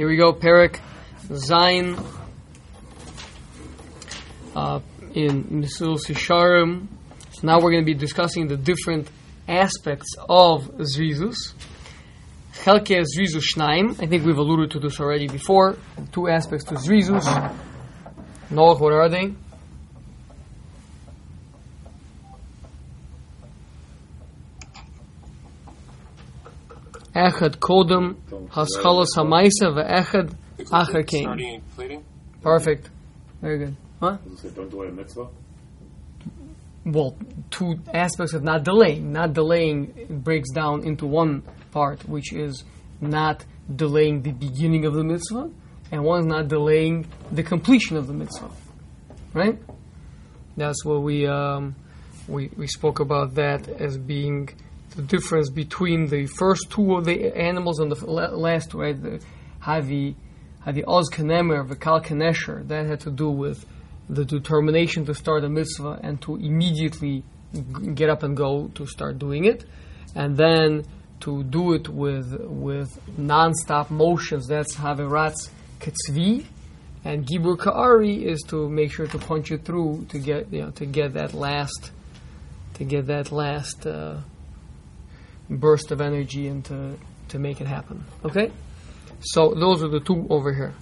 Here we go, Perik Zain uh, in Mesilas Yesharim. So now we're going to be discussing the different aspects of Zrizus. Chelke Zrizus Shnaim. I think we've alluded to this already before. Two aspects to Zrizus. Noach, what are they? Echad Kodem Haschalos Hamaisa ve'echad Acher Kain. Starting and completing? Perfect. Very good. Huh? Does it say don't delay a mitzvah? Well, two aspects of not delaying. Not delaying breaks down into one part, which is not delaying the beginning of the mitzvah, and one is not delaying the completion of the mitzvah. Right? That's what we um, we we spoke about that as being the difference between the first two of the animals and the last right? The Havi, Havi Oz Kanemer, Vikal Kanesher, that had to do with the determination to start a mitzvah and to immediately get up and go to start doing it. And then to do it with with non-stop motions, that's Haveratz Ketzvi. And Gibur Ka'ari is to make sure to punch it through to get you know to get that last to get that last uh, burst of energy and to, to make it happen. Okay? So those are the two over here.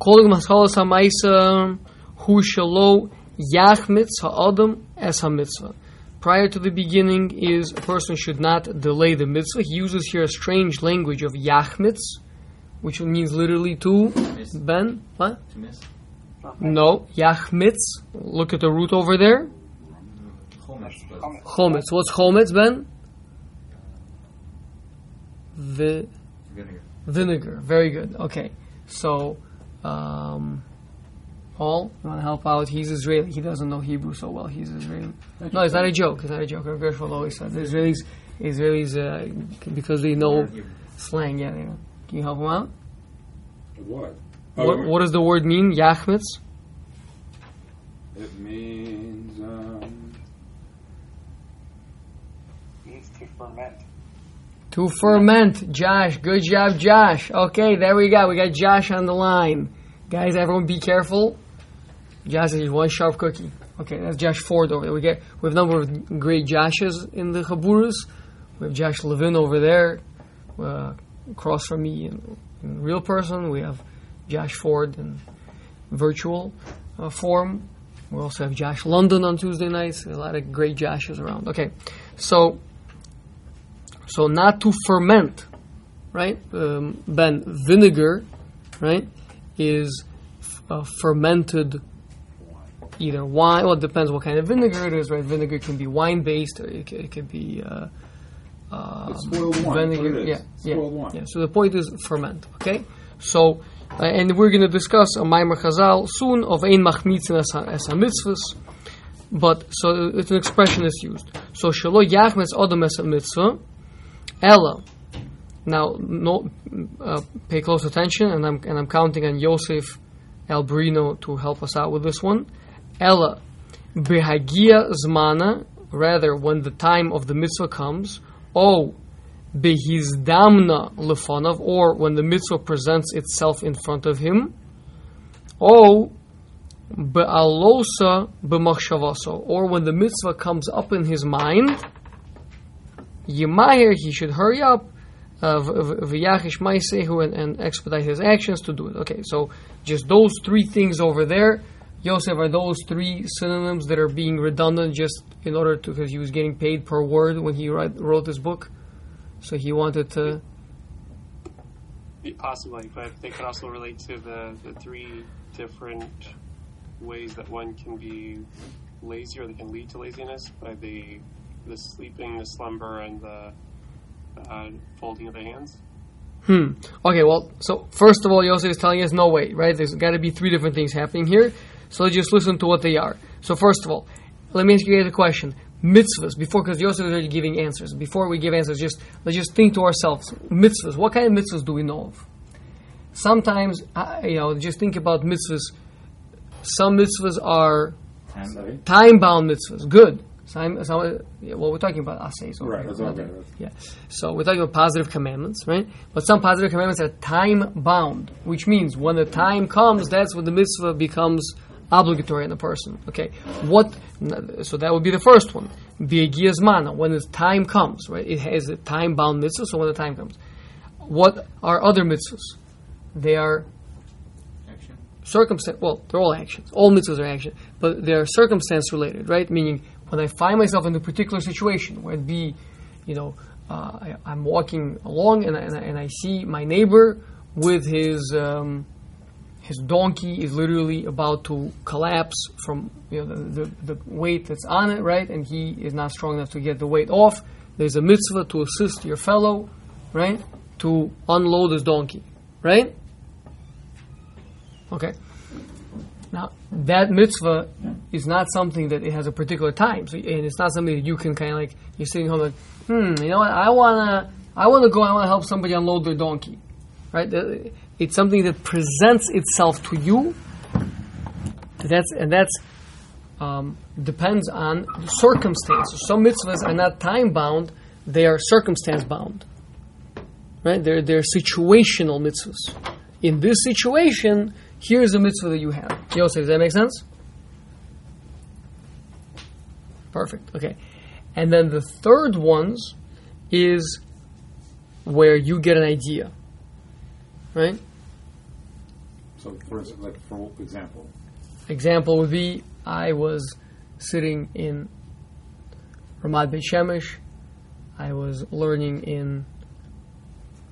Kolig maschalas ha'maisa hu shalo yachmitz ha'adam es ha'mitzvah. Prior to the beginning is a person should not delay the mitzvah. He uses here a strange language of yachmitz, which means literally to ben. What? To miss. No, yachmitz. Look at the root over there. Chometz. What's chometz, Ben? Vi- vinegar. vinegar. Very good. Okay. So, um, Paul, you want to help out? He's Israeli. He doesn't know Hebrew so well. He's Israeli. No, it's not a joke. It's not a joke. Rav Gershwin always said the Israelis, Israelis, uh, because they know slang. Yeah, they know. Can you help him out? What? What, what does the word mean? Yachmitz. It means um, Needs to ferment. To ferment. Josh. Good job, Josh. Okay, there we go. We got Josh on the line. Guys, everyone be careful. Josh is one sharp cookie. Okay, that's Josh Ford over there. We get we have a number of great Joshes in the Chaburas. We have Josh Levin over there, uh, across from me in, in real person. We have Josh Ford in virtual uh, form. We also have Josh London on Tuesday nights. A lot of great Joshes around. Okay, so so not to ferment, right? Um, ben vinegar, right, is uh, fermented either wine. Well, it depends what kind of vinegar it is, right? Vinegar can be wine based, or it, it could be uh, um, It's spoiled wine, Vinegar, what it is. yeah, yeah, wine. yeah. So the point is ferment. Okay, so uh, and we're going to discuss a Maimer Chazal soon of ein machmitzin as a- mitzvahs. But so it's an expression that's used. So shelo yachmetz odom as a mitzvah, ella. Now, no, uh, pay close attention, and I'm and I'm counting on Yosef Albrino to help us out with this one. Ella, behagia zmana, rather when the time of the mitzvah comes. O, behizdamna lefonov, or when the mitzvah presents itself in front of him. O, be'alosa b'machshavaso, or when the mitzvah comes up in his mind. Yemahir, he should hurry up, uh, v'yachish maisehu, and, and expedite his actions to do it. Okay, so just those three things over there. Yosef, are those three synonyms that are being redundant just in order to, because he was getting paid per word when he write, wrote this book? So he wanted to. Possibly, but they could also relate to the, the three different ways that one can be lazy or they can lead to laziness by the the sleeping, the slumber, and the uh, folding of the hands. Hmm. Okay, well, so first of all, Yosef is telling us no way, right? There's got to be three different things happening here. So let's just listen to what they are. So first of all, let me ask you guys a question. Mitzvahs, before, because Yosef is already giving answers. Before we give answers, just let's just think to ourselves. Mitzvahs. What kind of mitzvahs do we know of? Sometimes, uh, you know, just think about mitzvahs. Some mitzvahs are time-bound mitzvahs. Good, Some, some, yeah, well, we're talking about assays. over Right, that's not okay. Yeah. So we're talking about positive commandments, right? But some positive commandments are time bound, which means when the time comes, that's when the mitzvah becomes obligatory on the person. Okay. What? So that would be the first one. Biagias mana, when the time comes, right? It has a time bound mitzvah, so when the time comes. What are other mitzvahs? They are Action. circumstance. Well, they're all actions. All mitzvahs are action, but they're circumstance related, right? Meaning, when I find myself in a particular situation, where it be, you know, uh, I, I'm walking along and I, and, I, and I see my neighbor with his um, his donkey is literally about to collapse from you know the, the, the weight that's on it, right? And he is not strong enough to get the weight off. There's a mitzvah to assist your fellow, right? To unload his donkey, right? Okay. Now that mitzvah is not something that it has a particular time, so, and it's not something that you can kind of like you're sitting home like, hmm, you know what? I wanna, I wanna go. I wanna help somebody unload their donkey, right? It's something that presents itself to you. That's and that's um, depends on the circumstances. Some mitzvahs are not time bound; they are circumstance bound. Right? They're they're situational mitzvahs. In this situation, here's a mitzvah that you have. Yosef, does that make sense? Perfect. Okay. And then the third ones is where you get an idea. Right? So, for like for example, Example would be I was sitting in Ramat Beit Shemesh. I was learning in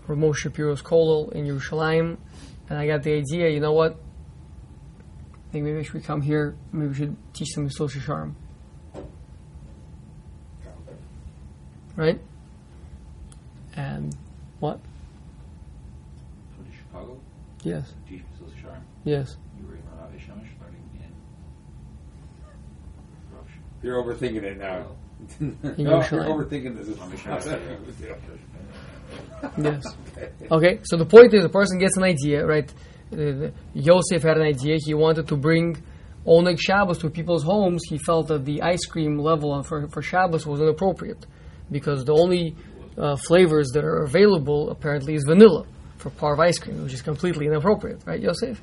Ramosh Shapiro's Kollel in Yerushalayim, and I got the idea. You know what? I think maybe I should come here. Maybe we should teach some social charm, right? And what? For Chicago, Yes, teach Mrs. Sharm. yes. You were in Rav Shamish learning in Rosh. you're overthinking it now. No, you're overthinking this. Yes. Okay, so the point is, the person gets an idea, right? Uh, Yosef had an idea. He wanted to bring Oneg Shabbos to people's homes. He felt that the ice cream level for, for Shabbos was inappropriate because the only uh, flavors that are available apparently is vanilla for par of ice cream, which is completely inappropriate, right, Yosef?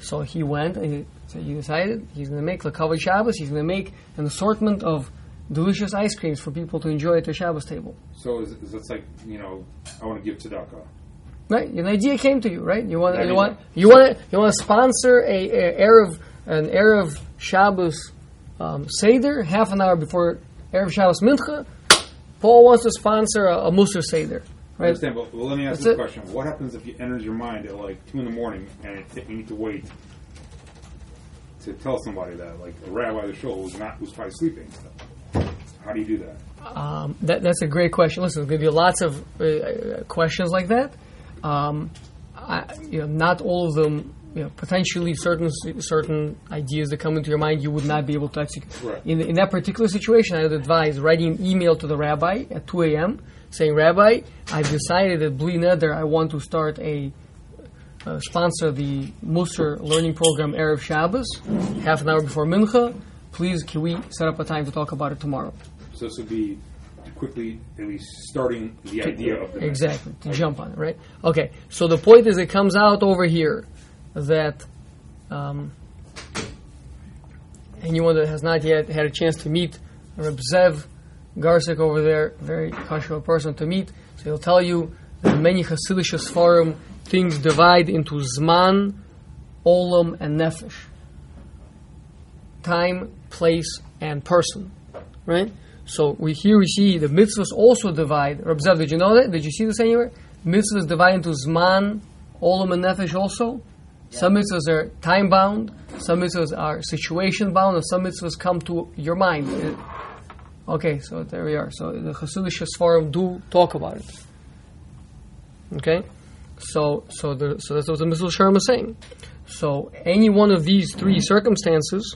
So, he went and he, so he decided he's going to make Lakavod Shabbos. He's going to make an assortment of delicious ice creams for people to enjoy at their Shabbos table. So is, is it's like you know, I want to give tzedakah. Right, an idea came to you, right? You want, you want, you want, to, you want to sponsor a, a erev, an erev Shabbos um, seder half an hour before erev Shabbos mincha. Paul wants to sponsor a, a Musar seder, I understand, but well, let me ask That's you a it. question. What happens if it enters your mind at like two in the morning and it, you need to wait to tell somebody that, like a rabbi of the show who's not who's probably sleeping? How do you do that? Um, that, that's a great question. Listen, there's going to be lots of uh, uh, questions like that. Um, I, you know, not all of them. You know, potentially certain certain ideas that come into your mind you would not be able to execute. Right. In, in that particular situation, I would advise writing an email to the rabbi at 2 a.m. saying, "Rabbi, I've decided that Bli Neder, I want to start a uh, sponsor the Musar learning program Erev Shabbos, half an hour before Mincha. Please, can we set up a time to talk about it tomorrow?" So this would be quickly at least starting the idea of the Exactly, to jump on it, right? Okay, so the point is, it comes out over here that um, anyone that has not yet had a chance to meet Reb Zev Garsik over there, very kosher person to meet, so he'll tell you that many Hasidic sforim things divide into Zman, Olam, and Nefesh. Time, place, and person, right? So we here we see the mitzvahs also divide. Reb Zev, did you know that? Did you see this anywhere? Mitzvahs divide into Zman, Olam, and Nefesh also. Some mitzvahs are time bound, some mitzvahs are situation bound, and some mitzvahs come to your mind. Uh, Okay, so there we are. So the Hasidic Sfarim do talk about it. Okay, so so the so that's what the Mizul Sharm is saying. So any one of these three circumstances,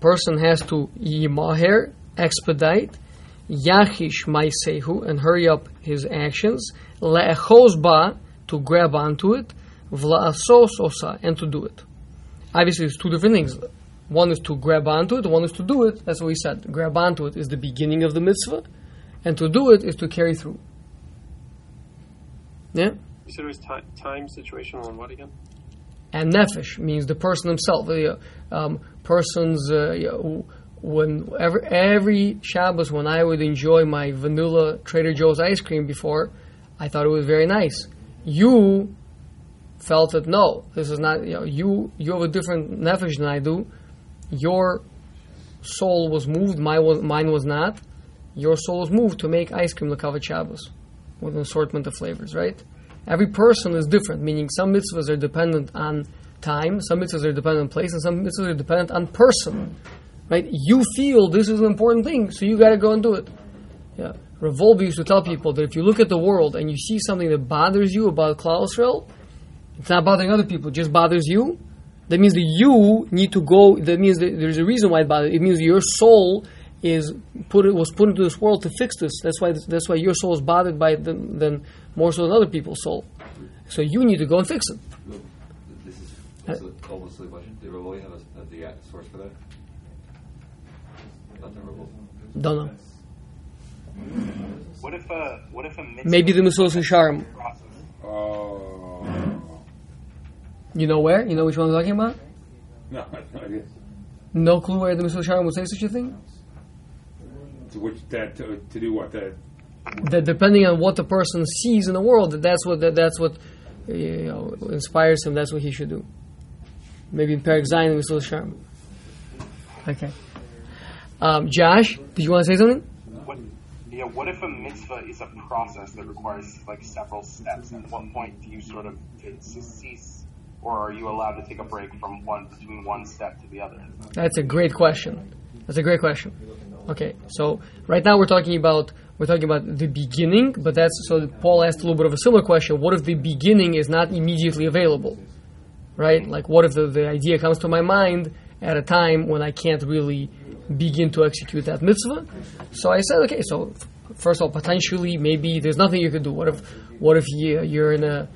person has to yimaher, expedite, yachish maisehu, and hurry up his actions, le'echos ba, to grab onto it, vla'asos osa, and to do it. Obviously, it's two different things. One is to grab onto it, one is to do it. That's what we said. Grab onto it is the beginning of the mitzvah, and to do it is to carry through. Yeah? You said it was ti- time, situational, and what again? And nefesh means the person himself. The um, person's uh, when every, every Shabbos when I would enjoy my vanilla Trader Joe's ice cream before, I thought it was very nice. You felt that no, this is not. You know, you you have a different nefesh than I do. Your soul was moved. My was mine was not. Your soul was moved to make ice cream lekavod Shabbos with an assortment of flavors, right? Every person is different, meaning some mitzvahs are dependent on time, some mitzvahs are dependent on place, and some mitzvahs are dependent on person. Right? You feel this is an important thing, so you got to go and do it. Yeah. Rav Wolbe used to tell people that if you look at the world and you see something that bothers you about Klal Yisrael, it's not bothering other people, it just bothers you. That means that you need to go. That means that there's a reason why it bothers. It means your soul is put it was put into this world to fix this. That's why that's why your soul is bothered by it than, than more so than other people's soul. So you need to go and fix it. Look, This is also almost a silly question. Did Rav Wolbe have a, have the uh, source for that? Not the Revoli. Don't know. What if a what if a mitzvah Maybe the Mesilas Yesharim. process? Uh, You know where? You know which one I'm talking about? no, I have no idea. No clue where the Mesilas Yesharim would say such a thing. To which that to, to do what that That depending on what the person sees in the world, that that's what that, that's what you know, inspires him. That's what he should do. Maybe in Perak Zion, the Mesilas Yesharim. Okay. Um, Josh, did you want to say something? What yeah, what if a mitzvah is a process that requires like several steps? At what point do you sort of cease, or are you allowed to take a break from one between one step to the other? That's a great question. That's a great question. Okay, so right now we're talking about we're talking about the beginning, but that's so Paul asked a little bit of a similar question. What if the beginning is not immediately available? Right? Like what if the, the idea comes to my mind at a time when I can't really begin to execute that mitzvah? So I said, okay, so first of all, potentially maybe there's nothing you could do. What if what if you, you're in a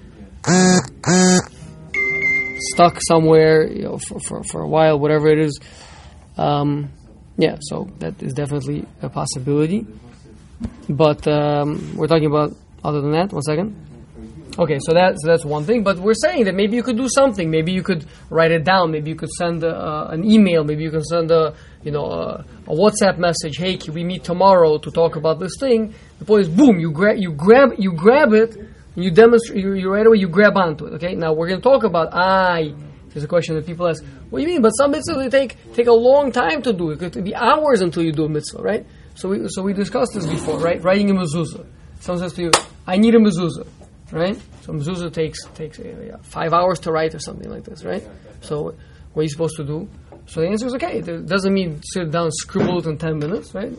stuck somewhere, you know, for, for, for a while, whatever it is. Um, yeah, so that is definitely a possibility. But um, we're talking about other than that. One second. Okay, so that's that's one thing. But we're saying that maybe you could do something. Maybe you could write it down. Maybe you could send uh, an email. Maybe you can send a you know a, a WhatsApp message. Hey, can we meet tomorrow to talk about this thing? The point is, boom! You grab you grab you grab it. You demonstrate. You, you right away you grab onto it. Okay. Now we're going to talk about I. There's a question that people ask. What do you mean? But some mitzvahs they take take a long time to do. It could be hours until you do a mitzvah, right? So we so we discussed this before, right? Writing a mezuzah. Someone says to you, "I need a mezuzah," right? So mezuzah takes takes uh, five hours to write or something like this, right? So what are you supposed to do? So the answer is okay. It doesn't mean sit down scribble it in ten minutes, right?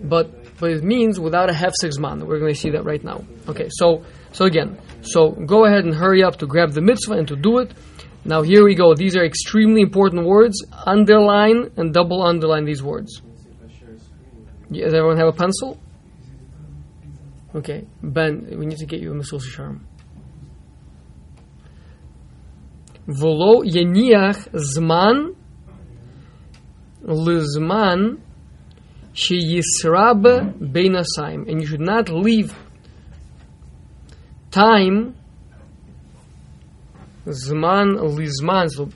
But but it means without a hefsek zman. We're going to see that right now. Okay, so so again, so go ahead and hurry up to grab the mitzvah and to do it. Now here we go. These are extremely important words. Underline and double underline these words. Yeah, Does everyone have a pencil? Okay, Ben, we need to get you a Mesilas Yesharim. Volo yeniach zman lizman sheyisrab beinasayim, and you should not leave time zman lizman. So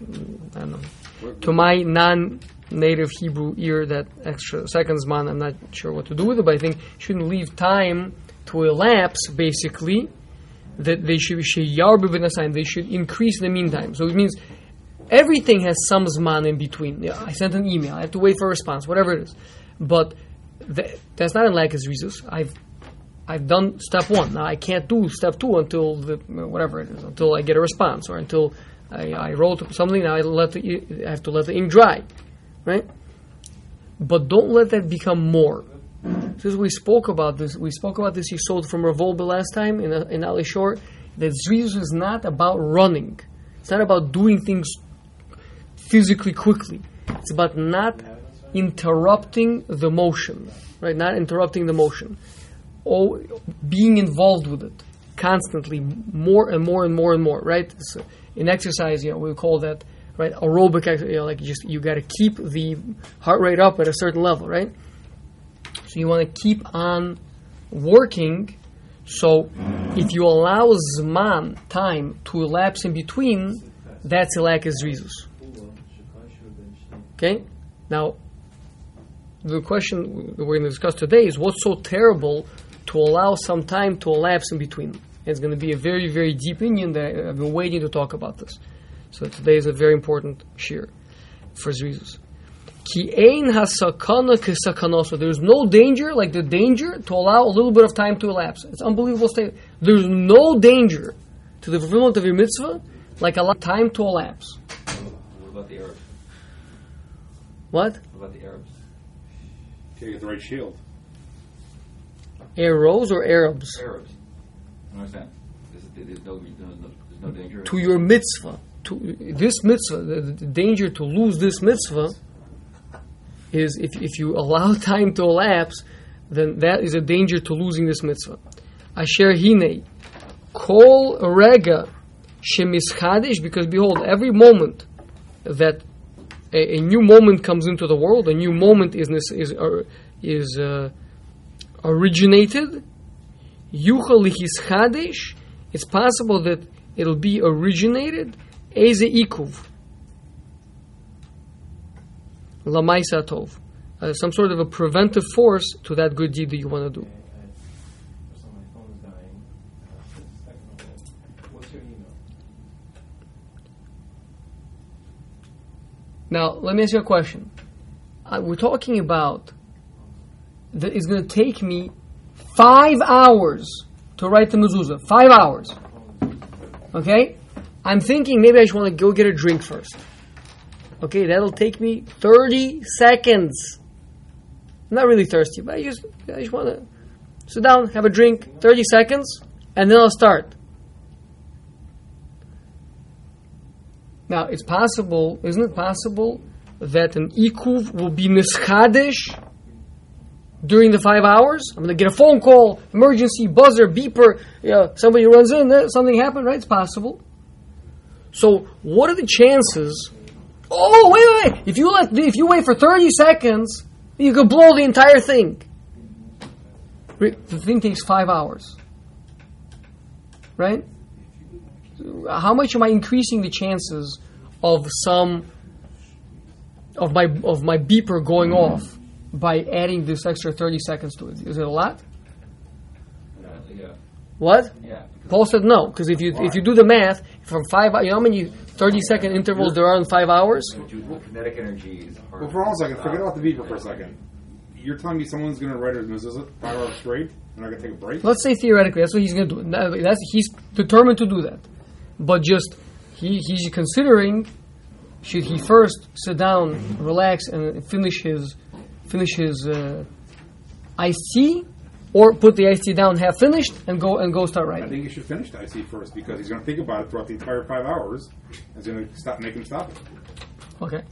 I don't know. To my non-native Hebrew ear, that extra second zman, I'm not sure what to do with it, but I think shouldn't leave time to elapse. Basically, that they should. They should increase in the meantime. So it means everything has some zman in between. Yeah, I sent an email. I have to wait for a response, whatever it is. But th- that's not in lack of. I've I've done step one. Now I can't do step two until the whatever it is, until I get a response or until I, I wrote something. Now I let the, I have to let the ink dry, right? But don't let that become more. Since we spoke about this, we spoke about this. You sold from Rav Wolbe last time in in Alei Shur. That Zrizus is not about running. It's not about doing things physically quickly. It's about not interrupting the motion, right? Not interrupting the motion. Or being involved with it constantly, more and more and more and more, right? So in exercise, you know, we call that right? Aerobic, you know, like just you got to keep the heart rate up at a certain level, right? So you want to keep on working. So if you allow zman time to elapse in between, that's ilak rizus. Okay. Now, the question we're going to discuss today is what's so terrible to allow some time to elapse in between. It's going to be a very, very deep Indian that I've been waiting to talk about this. So today is a very important shir for Zrizus. Ki ein hasakana kisakanoso. There's no danger like the danger to allow a little bit of time to elapse. It's unbelievable statement. There's no danger to the fulfillment of your mitzvah like a allow time to elapse. What about the Arabs? What? What about the Arabs? Okay, get the right shield. Arrows or Arabs? Arabs. Understand. There's, there's, no, there's, no, no danger. To your mitzvah. To this mitzvah, the, the danger to lose this mitzvah is if, if you allow time to elapse, then that is a danger to losing this mitzvah. Asher hine, kol rega shemischadish, because behold, every moment that a, a new moment comes into the world, a new moment is is uh, is uh, originated. Yuchal lichischadish, it's possible that it'll be originated eze ikuv lamaisa tov, uh, some sort of a preventive force to that good deed that you want to do. Now, let me ask you a question. Uh, we're talking about that it's going to take me five hours to write the mezuzah. Five hours. Okay? I'm thinking maybe I just want to go get a drink first. Okay, that'll take me 30 seconds. I'm not really thirsty, but I just, I just want to sit down, have a drink, 30 seconds, and then I'll start. Now, it's possible, isn't it possible that an ikuv will be nischadesh during the five hours? I'm going to get a phone call, emergency, buzzer, beeper, you know, somebody runs in, eh, something happened, right? It's possible. So, what are the chances? Oh, wait, wait, wait! If you let, if you wait for 30 seconds, you could blow the entire thing. The thing takes five hours. Right? How much am I increasing the chances of some of my of my beeper going off by adding this extra 30 seconds to it? Is it a lot? Yeah. yeah. What? Yeah. Paul said no, because if you if you do the math from five, you know how many 30 second intervals there are in five hours? Kinetic energy is hard. Well, for all a second, forget about the beeper for a second. You're telling me someone's going to write a mezuzah five hours straight? They're not going to take a break? Let's say theoretically, that's what he's going to do. That's he's determined to do that, but just he he's considering should he first sit down, relax, and finish his finish his uh, tea, or put the IC down half finished and go and go start writing. I think you should finish the IC first because he's going to think about it throughout the entire five hours. and It's going to stop, make him stop it. Okay,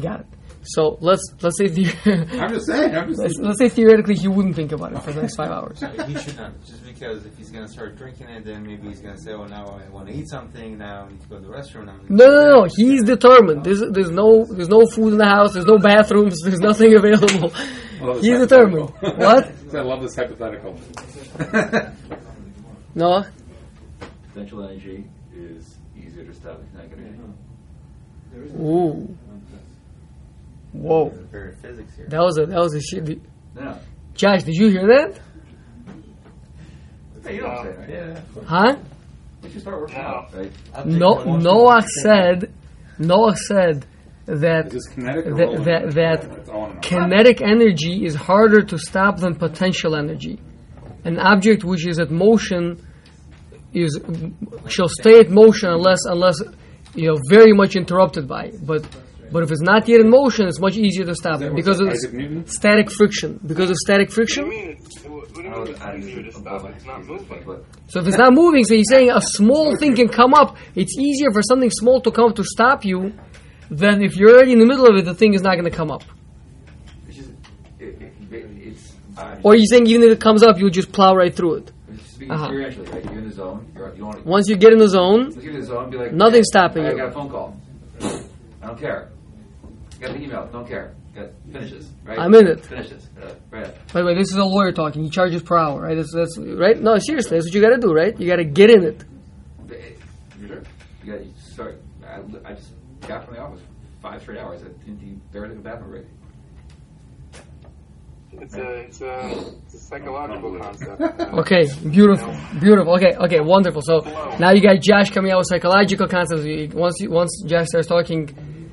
got it. So let's let's say the, I'm just saying. I'm just let's, let's say theoretically he wouldn't think about it for the next five hours. he should not. Just because if he's going to start drinking it, then maybe he's going to say, "Oh, now I want to eat something. Now I need to go to the restroom." Now I No, no, no. He's determined. There's, there's no there's no food in the house. There's no bathrooms. There's nothing available. I love this He's determined. hypothetical. What? I love this hypothetical. No. Potential energy is easier to stop than kinetic energy. Ooh. Whoa. Very physics here. That was a that was a shit. No. Josh, did you hear that? Hey, you don't say that. Yeah. Huh? We should start working out, right? No. Noah said. Noah said that Is this kinetic that that, that That's all I wanna know. kinetic energy is harder to stop than potential energy. An object which is at motion is shall stay at motion unless unless you know very much interrupted by it. But but if it's not yet in motion, it's much easier to stop it because of Isaac Newton? static friction. Because of static What do you friction. mean? It's, what do you mean it's easier to stop? It's not moving. But So if it's not moving, so he's saying a small thing can come up. It's easier for something small to come up to stop you than if you're already in the middle of it, the thing is not going to come up. uh, Or you're saying even if it comes up, you'll just plow right through it. Uh-huh. experientially, right? You're in the zone. You're, you want to Once you get in the zone, look at the zone be like, Nothing's stopping I you. I got a phone call. I don't care. Got the email. Don't care. Got finish this. Right. I'm in it. Finishes. Uh, right. By the way, this is a lawyer talking. He charges per hour, right? That's, that's right. No, seriously, that's what you got to do, right? You got to get in it. You sure? You got. You start. I, I just got from the office five straight hours. I didn't even barely took a bathroom break. It's a it's a, it's a psychological concept. Okay, beautiful, beautiful. Okay, okay, wonderful. So now you got Josh coming out with psychological concepts. Once you, once Josh starts talking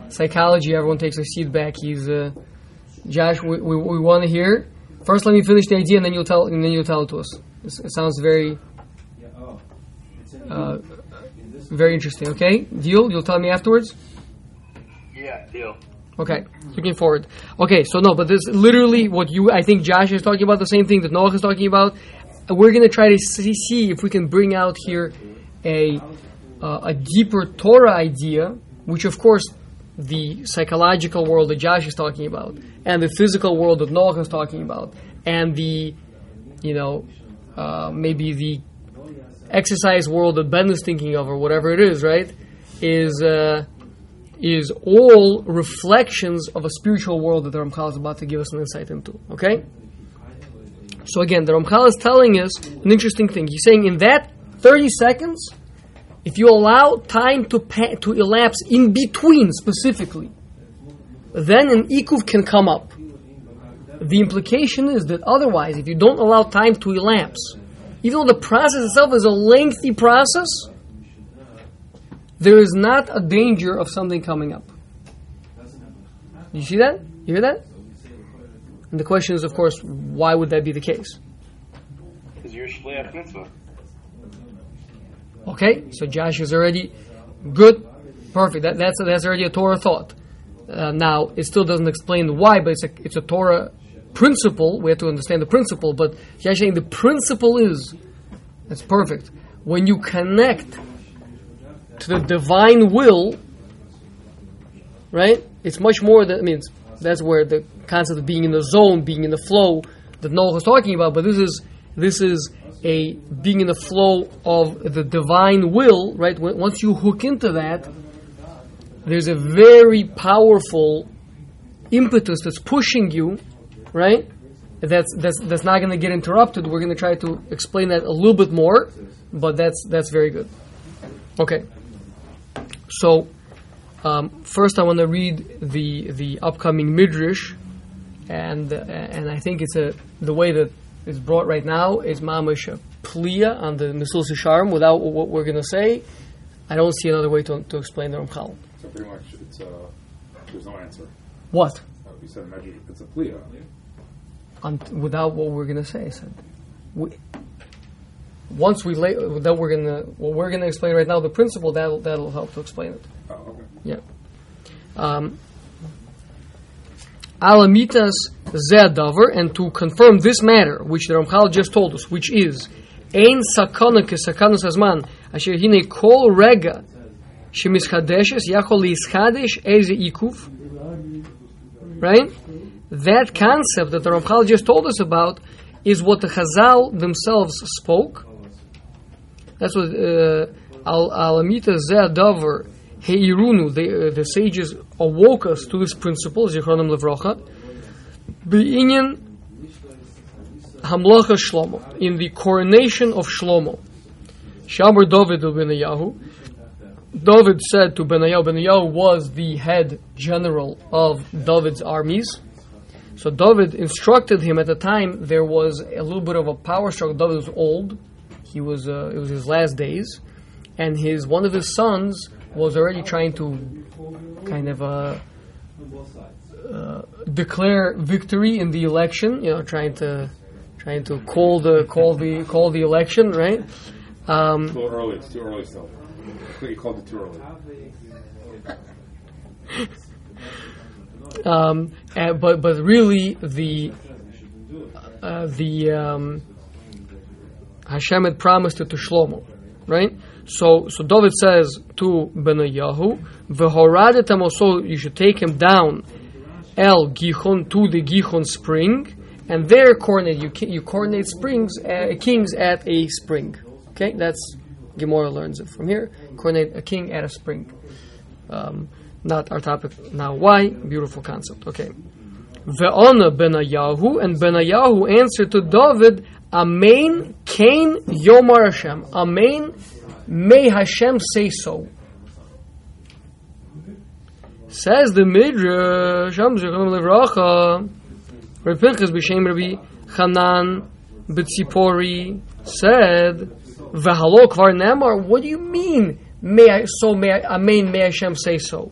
psychology, everyone takes a seat back. He's uh, Josh. We, we, we want to hear. First, let me finish the idea, and then you'll tell and then you'll tell it to us. It's, it sounds very uh, very interesting. Okay, deal. You'll tell me afterwards. yeah, deal. Okay, looking forward. Okay, so no, but this literally what you I think Josh is talking about the same thing that Noah is talking about. We're gonna try to see, see if we can bring out here a uh, a deeper Torah idea, which of course the psychological world that Josh is talking about, and the physical world that Noah is talking about, and the you know uh, maybe the exercise world that Ben is thinking of, or whatever it is, right? Is uh, is all reflections of a spiritual world that the Ramchal is about to give us an insight into. Okay? So again, the Ramchal is telling us an interesting thing. He's saying in that 30 seconds, if you allow time to pa- to elapse in between specifically, then an ikuv can come up. The implication is that otherwise, if you don't allow time to elapse, even though the process itself is a lengthy process, there is not a danger of something coming up. You see that? You hear that? And the question is, of course, why would that be the case? Because you're mitzvah. Okay, so Josh is already good, perfect. That, that's that's already a Torah thought. Uh, now it still doesn't explain why, but it's a it's a Torah principle. We have to understand the principle. But Josh saying the principle is that's perfect. When you connect to the divine will, right? It's much more than I mean. That's where the concept of being in the zone, being in the flow that Noah was talking about. But this is this is a being in the flow of the divine will, right? Once you hook into that, there's a very powerful impetus that's pushing you, right? That's that's that's not going to get interrupted. We're going to try to explain that a little bit more, but that's that's very good. Okay. So, um, first I want to read the the upcoming midrash, and uh, and I think it's a the way that it's brought right now is mamish a plia on the Mesul Sharm without what we're going to say. I don't see another way to, to explain the Ramchal. So pretty much, it's uh, there's no answer. What? Uh, you said imagine it's a plia. On, without what we're going to say, I said. We, once we lay, that we're going to what we're going to explain right now, the principle that'll that'll help to explain it. Oh, okay. Yeah. Um, Alamitas Zedavar, and to confirm this matter, which the Ramchal just told us, which is Ein sakana kesakanas azman, asher hine kol rega shemischadeshes yachol lischadesh eze ikuv. Right? That concept that the Ramchal just told us about is what the Chazal themselves spoke. That's what uh, Al Alamita Zedavar Heirunu, the, uh, the sages awoke us to this principle, Zichronim Levrocha, Be'inyan Hamlacha Shlomo, in the coronation of Shlomo. Shamar David Benayahu. David said to Benayahu, Benayahu was the head general of David's armies. So David instructed him at the time there was a little bit of a power struggle. David was old. He was uh, it was his last days, and his one of his sons was already trying to kind of uh, uh, declare victory in the election. You know, trying to trying to call the call the call the election, right? Um, It's a early. It's too early still. I you called it too early. um, uh, but but really the uh, the um, Hashem had promised it to Shlomo, right? So so David says to Benayahu, "V'horadetem also you should take him down El Gihon to the Gihon spring, and there coordinate you you coordinate springs uh, kings at a spring. Okay, that's Gemara learns it from here. Coordinate a king at a spring. Um, not our topic now. Why? Beautiful concept. Okay. Ve'ona Benayahu, and Benayahu answered to David, Amen, Cain, Yomar Hashem. Amen, may Hashem say so. Says the Midrash, Rabbi Pinchas b'Shem Rabbi Hanan b'Tzipori said, V'halo kvar nemar, what do you mean, may I, so may I, Amen, may Hashem say so?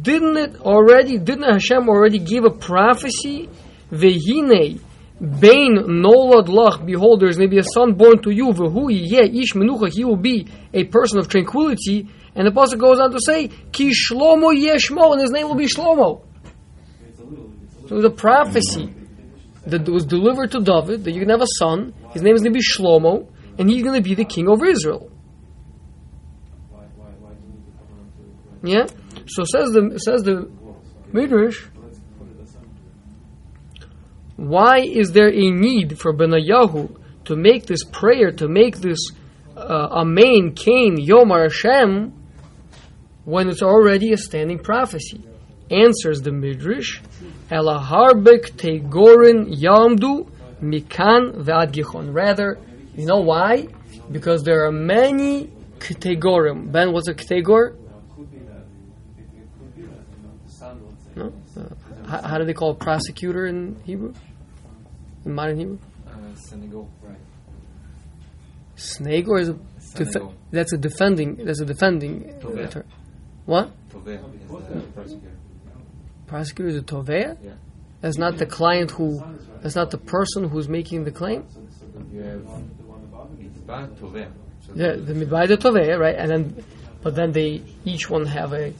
Didn't it already, didn't Hashem already give a prophecy? Vehine, Bain nolad lach, behold, there is maybe a son born to you, v'hu yeh ish menucha, he will be a person of tranquility. And the pasuk goes on to say, Ki Shlomo Yeshmo, and his name will be Shlomo. So it was a prophecy that was delivered to David that you're going to have a son, his name is going to be Shlomo, and he's going to be the king over Israel. Yeah? So says the says the Midrash, why is there a need for Benayahu to make this prayer, to make this uh, Amen, Cain, Yomar Hashem, when it's already a standing prophecy? Answers the Midrash, Elaharbek Tegorin Yamdu Mikan Ve'ad Gichon. Rather, you know why? Because there are many Ktegorim. Ben, what's a Ktegor? No? Uh, how, how do they call a prosecutor in Hebrew? In modern Hebrew? Uh, Senegal. Snagor is a def- that's a defending that's a defending uh, term. What? Tovea is prosecutor. Prosecutor is a tovea? Yeah. That's not the client who that's not the person who's making the claim? You have Mitzvah Tovea. So Yeah, the midbay the tovea, right? And then but then they each one have a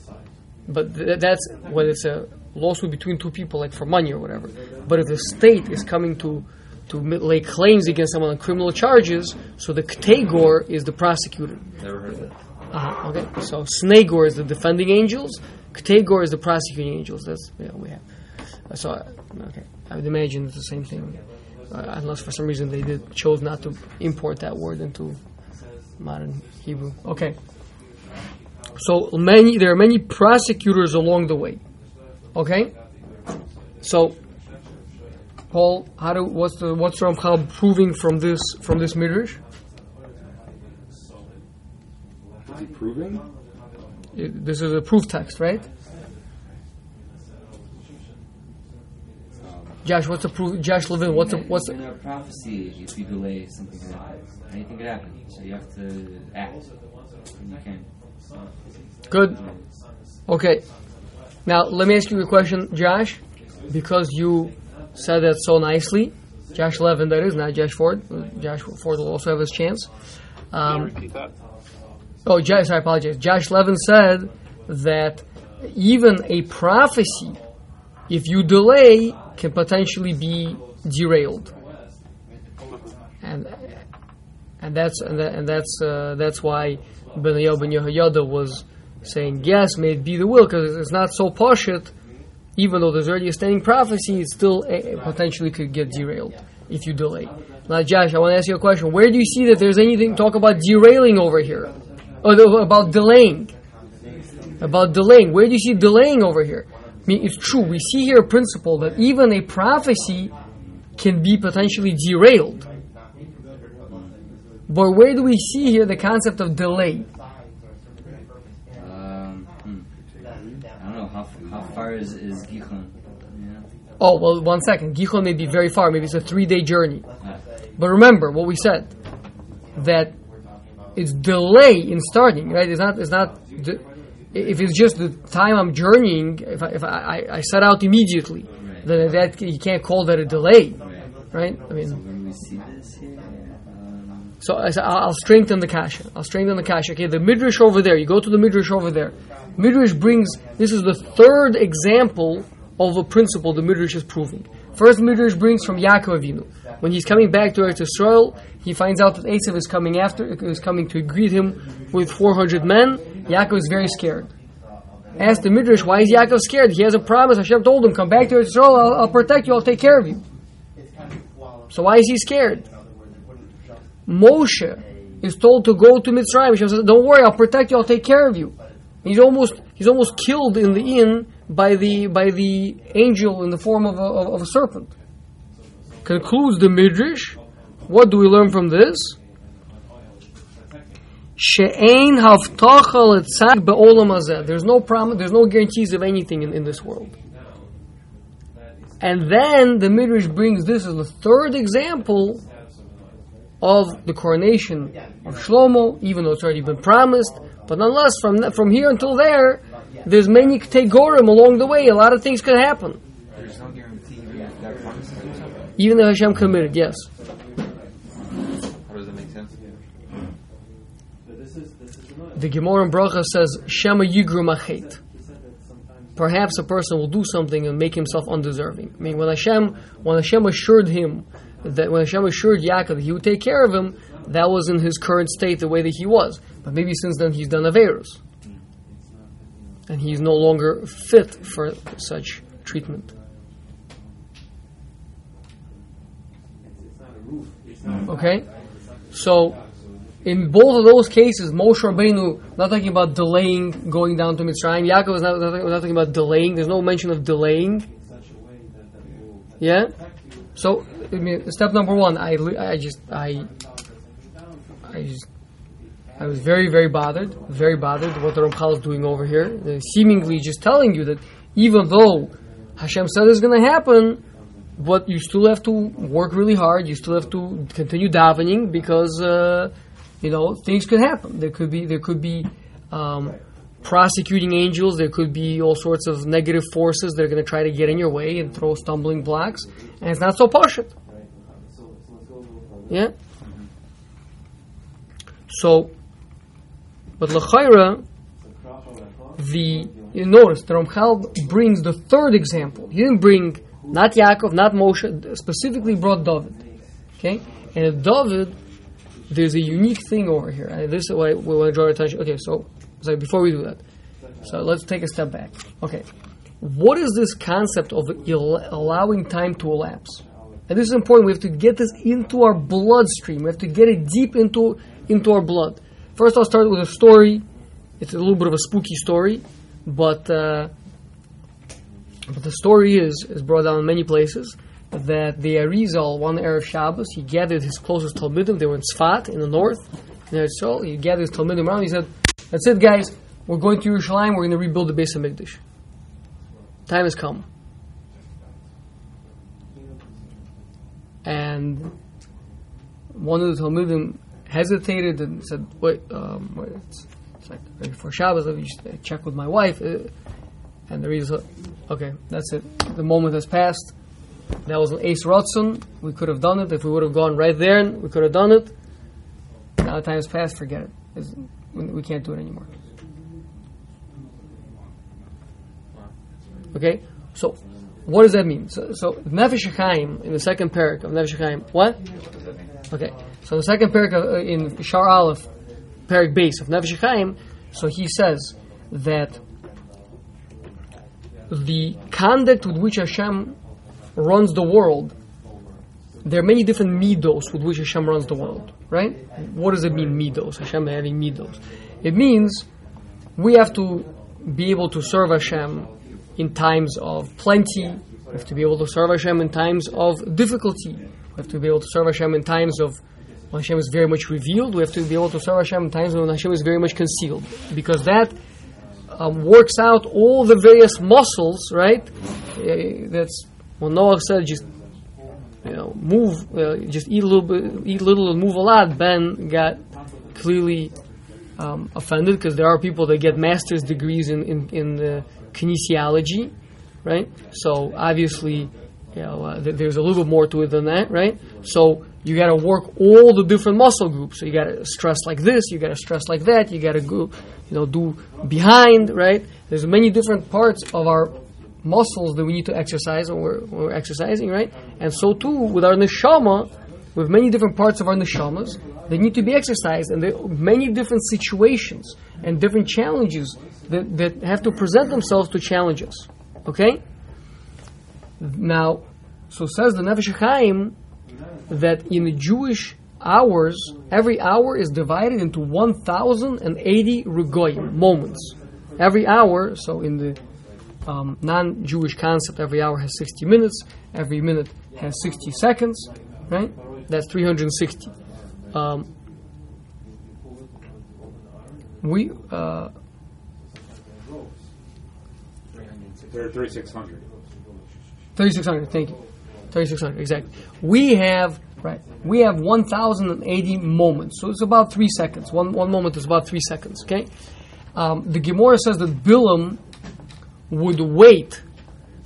but th- that's when it's a lawsuit between two people like for money or whatever. But if the state is coming to to lay claims against someone on criminal charges, so the ktegor is the prosecutor. Never heard of that. Uh-huh, okay, so Snagor is the defending angels, Ktegor is the prosecuting angels. That's yeah, we have. Uh, So, uh, okay, I would imagine it's the same thing, uh, unless for some reason they did chose not to import that word into modern Hebrew. Okay, so many there are many prosecutors along the way. Okay, so Paul, how do what's the what's Ramchal proving from this from this midrash? Is he proving? It- This is a proof text, right? Josh, what's the proof? Josh Levin, what's the what's in a prophecy? If you delay something can. Anything could happen. So you have to act. And you can. good? Okay. Now let me ask you a question, Josh, because you said that so nicely. Josh Levin, that is not Josh Ford. Josh Ford will also have his chance. Um? Oh, Josh, I apologize. Josh Levin said that even a prophecy, if you delay, can potentially be derailed, and and that's and, that, and that's uh, that's why Ben Yehoyada was saying yes, may it be the will, because it's not so poshut. Even though there's already a standing prophecy, it still uh, potentially could get derailed if you delay. Now, Josh, I want to ask you a question. Where do you see that there's anything talk about derailing over here? Or the, about delaying? About delaying. Where do you see delaying over here? I mean, it's true. We see here a principle that even a prophecy can be potentially derailed. But where do we see here the concept of delay? Um, hmm. I don't know how how far is is Gichon. Yeah. Oh, well, one second. Gichon may be very far. Maybe it's a three day journey. Ah. But remember what we said that it's delay in starting, right? It's not. It's not. De- if it's just the time I'm journeying, if I, if I, I, I set out immediately, then that you can't call that a delay, right? I mean, Where do we see this here? So I said, I'll I'll strengthen the kasha. I'll strengthen the kasha. Okay, the midrash over there. You go to the midrash over there. Midrash brings. This is the third example of a principle the midrash is proving. First, midrash brings from Yaakov Avinu. When he's coming back to Eretz Yisrael, he finds out that Esav is coming after, is coming to greet him with 400 men. Yaakov is very scared. Ask the midrash, why is Yaakov scared? He has a promise. Hashem told him, come back to Eretz Yisrael. I'll, I'll protect you. I'll take care of you. So why is he scared? Moshe is told to go to Mitzrayim. Hashem says, "Don't worry, I'll protect you. I'll take care of you." He's almost he's almost killed in the inn by the by the angel in the form of a, of, a serpent. Concludes the midrash. What do we learn from this? She'ein havtacha letzag be'olam. There's no promise. There's no guarantees of anything in, in this world. And then the midrash brings this as the third example of the coronation of Shlomo, even though it's already been promised. But nonetheless, from from here until there, there's many tegorim along the way. A lot of things could happen. There's no guarantee that promises you something. Even though Hashem committed, yes. How does that make sense? The Gemara in Bracha says, Shema Yigrom HaChet. Perhaps a person will do something and make himself undeserving. I mean, when Hashem, when Hashem assured him that when Hashem assured Yaakov that he would take care of him, that was in his current state the way that he was. But maybe since then he's done Averos. And he's no longer fit for such treatment. Okay? So, in both of those cases, Moshe Rabbeinu, not talking about delaying going down to Mitzrayim. Yaakov is not, not, not talking about delaying. There's no mention of delaying. Yeah? So, I mean, step number one, I, I just, I, I just, I was very, very bothered, very bothered what the Ramchal is doing over here. Uh, seemingly just telling you that even though Hashem said it's going to happen, but you still have to work really hard. You still have to continue davening because uh, you know things could happen. There could be there could be um, prosecuting angels. There could be all sorts of negative forces that are going to try to get in your way and throw stumbling blocks. And it's not so poshut. Yeah. So, but lachaira, the you notice the Ramchal brings the third example. He didn't bring not Yaakov, not Moshe, specifically brought David. Okay? And David, there's a unique thing over here. And this is why we want to draw attention. Okay, so, so before we do that, so let's take a step back. Okay. What is this concept of el- allowing time to elapse? And this is important. We have to get this into our bloodstream. We have to get it deep into into our blood. First, I'll start with a story. It's a little bit of a spooky story, but uh, but the story is is brought down in many places that the Arizal, one Erev Shabbos, he gathered his closest Talmudim. They were in Sfat in the north. And so he gathered his Talmudim around. He said, "That's it, guys. We're going to Yerushalayim. We're going to rebuild the Beis HaMikdash. Time has come." And one of the Talmudim hesitated and said, "Wait, um, wait it's, it's like before Shabbos. Let me check with my wife." Uh, and the reason, okay, that's it. The moment has passed. That was an eis ratzon. We could have done it if we would have gone right there. We could have done it. Now the time has passed. Forget it. It's, we can't do it anymore. Okay, so what does that mean? So, so Nefesh in the second parak of Nefesh Chaim, what? Okay, so the second parak uh, in Shar Aleph, parak base of Nefesh so he says that the conduct with which Hashem runs the world, there are many different midos with which Hashem runs the world, right? What does it mean, midos? Hashem having midos. It means we have to be able to serve Hashem in times of plenty. We have to be able to serve Hashem in times of difficulty. We have to be able to serve Hashem in times of when Hashem is very much revealed. We have to be able to serve Hashem in times when Hashem is very much concealed. Because that um, works out all the various muscles, right? Uh, that's well, Noah said just you know move, uh, just eat a little bit, eat little and move a lot. Ben got clearly um, offended because there are people that get master's degrees in in, in kinesiology, right? So obviously, you know, uh, th- there's a little bit more to it than that, right? So you got to work all the different muscle groups. So you got to stress like this, you got to stress like that, you got to go, you know, do behind, right? There's many different parts of our muscles that we need to exercise when we're, when we're exercising, right? And so too with our neshama, with many different parts of our neshamas, they need to be exercised, and there are many different situations and different challenges that, that have to present themselves to challenge us. Okay? Now, so says the Nefesh Chaim that in the Jewish hours, every hour is divided into 1,080 regoyim, moments. Every hour, so in the um, non-Jewish concept, every hour has 60 minutes. Every minute has 60 seconds. Right? That's 360. Um, we uh, They're 3600. 3600. Thank you. 3600. Exactly. We have right. We have 1080 moments. So it's about three seconds. One one moment is about three seconds. Okay. Um, the Gemara says that Bilam would wait.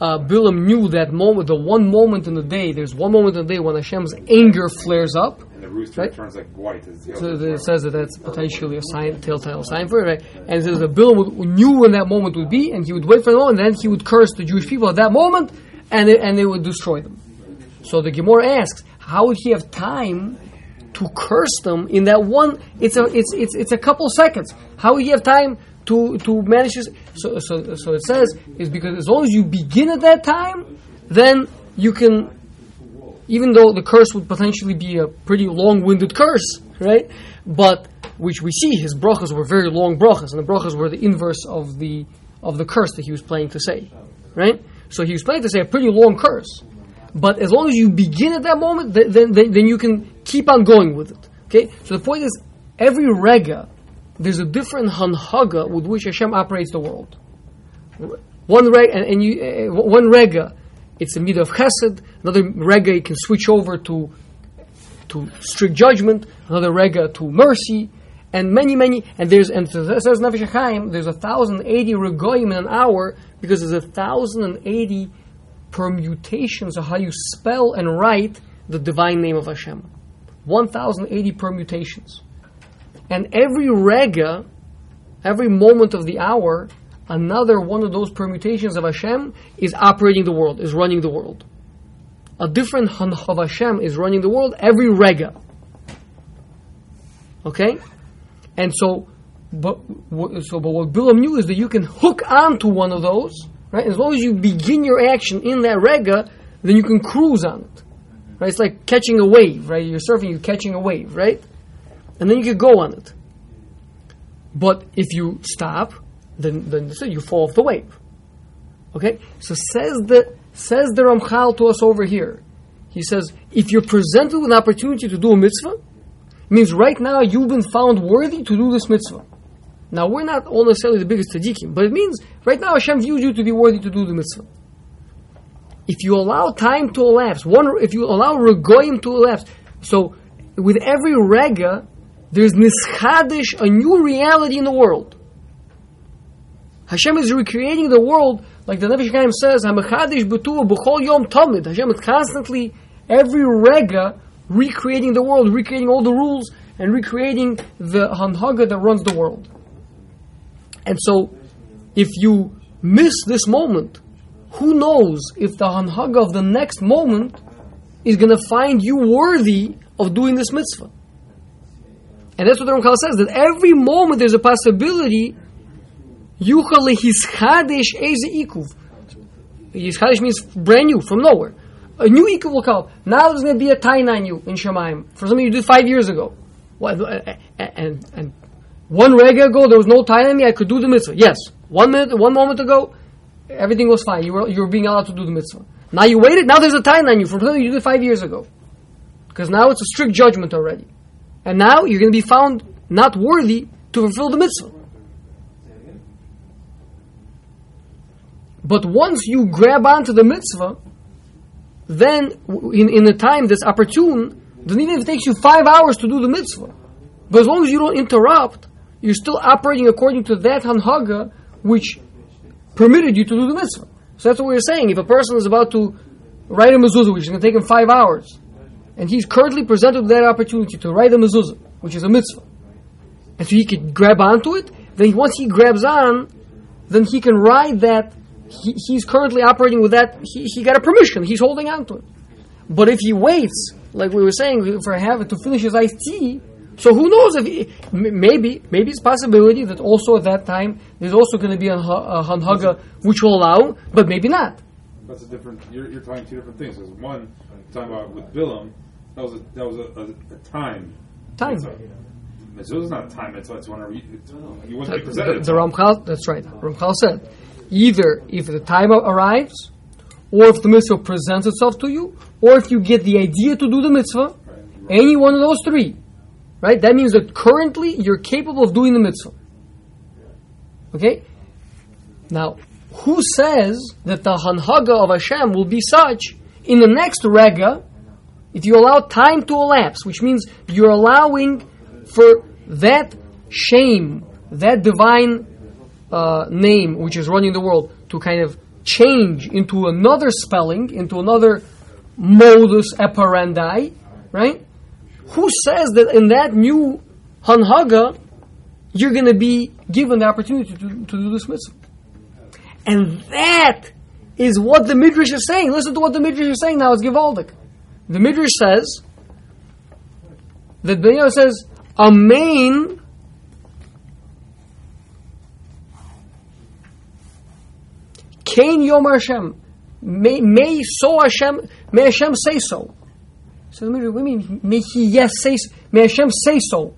Uh, Bilam knew that moment, the one moment in the day. There's one moment in the day when Hashem's anger flares up. And the rooster Right. turns like white. So it says that that's potentially a sign, telltale sign for it, right? And it says that Bilam would, knew when that moment would be, and he would wait for the moment, and then he would curse the Jewish people at that moment, and it, and it would destroy them. So the Gemara asks, how would he have time to curse them in that one? It's a it's it's it's a couple seconds. How would he have time to to manage this? So so so it says is because as long as you begin at that time, then you can even though the curse would potentially be a pretty long-winded curse, right? But which we see his brachas were very long brachas, and the brachas were the inverse of the of the curse that he was planning to say, right? So he was planning to say a pretty long curse, but as long as you begin at that moment, then then, then you can keep on going with it. Okay. So the point is, every rega, there's a different hanhaga with which Hashem operates the world. One reg and, and you uh, one rega, it's a midah of chesed. Another rega you can switch over to to strict judgment. Another rega to mercy, and many many. And there's and says Nefesh HaChaim, there's a thousand eighty regoyim in an hour because there's a thousand and eighty permutations of how you spell and write the divine name of Hashem. One thousand eighty permutations, and every rega, every moment of the hour another one of those permutations of Hashem is operating the world, is running the world. A different Han of Hashem is running the world every rega. Okay? And so, but, so, but what Bilam knew is that you can hook onto one of those, right? As long as you begin your action in that rega, then you can cruise on it. Right? It's like catching a wave, right? You're surfing, you're catching a wave, right? And then you can go on it. But if you stop, then then you fall off the wave. Okay, so says the says the Ramchal to us over here. He says if you're presented with an opportunity to do a mitzvah, means right now you've been found worthy to do this mitzvah. Now we're not all necessarily the biggest tzaddikim, but it means right now Hashem views you to be worthy to do the mitzvah. If you allow time to elapse, one if you allow regoyim to elapse, so with every rega, there's nischadish, a new reality in the world. Hashem is recreating the world, like the Nefesh HaChaim says, "Hamechadish b'tuvo b'chol yom tamid." Hashem is constantly, every rega, recreating the world, recreating all the rules, and recreating the hanhaga that runs the world. And so, if you miss this moment, who knows if the hanhaga of the next moment is going to find you worthy of doing this mitzvah? And that's what the Ramchal says, that every moment there's a possibility Yuchal lehischadesh eze ikuv. Hischadesh means brand new, from nowhere. A new ikuv will come. Now there's going to be a tain on you in Shemaim for something you did five years ago. And, and, and one rega ago there was no tain on me. I could do the mitzvah. Yes, one minute, one moment ago, everything was fine. You were you were being allowed to do the mitzvah. Now you waited. Now there's a tain on you for something you did five years ago, because now it's a strict judgment already, and now you're going to be found not worthy to fulfill the mitzvah. But once you grab onto the mitzvah, then in, in a time that's opportune, then even if it takes you five hours to do the mitzvah, but as long as you don't interrupt, you're still operating according to that hanhaga which permitted you to do the mitzvah. So that's what we're saying. If a person is about to write a mezuzah, which is going to take him five hours, and he's currently presented with that opportunity to write a mezuzah, which is a mitzvah, and so he could grab onto it, then once he grabs on, then he can ride that he, he's currently operating with that. He, he got a permission. He's holding on to it. But if he waits, like we were saying, for a have to finish his iced tea, so who knows if he, maybe maybe it's a possibility that also at that time there's also going to be a, ha- a hanhaga which will allow, but maybe not. That's a different. You're, you're talking two different things. There's one talking about with Bilam. That was a, that was a, a, a time. Time. So, Mitzvah is not a time mitzvah. It's whenever you, it's, you want to The, be presented. the Ramchal, that's right. Ramchal said, either if the time arrives, or if the mitzvah presents itself to you, or if you get the idea to do the mitzvah, any one of those three, right? That means that currently you're capable of doing the mitzvah. Okay? Now, who says that the hanhaga of Hashem will be such in the next rega if you allow time to elapse, which means you're allowing for that shame, that divine uh, name which is running the world to kind of change into another spelling, into another modus operandi, right? Who says that in that new hanhaga you're going to be given the opportunity to, to do this mitzvah? And that is what the Midrash is saying. Listen to what the Midrash is saying now. It's Givaldic. The Midrash says that Benyamin says, Amen. Ken Yomar Hashem. May, may so Hashem, may Hashem say so. So what do you mean? May he yes say, may Hashem say so.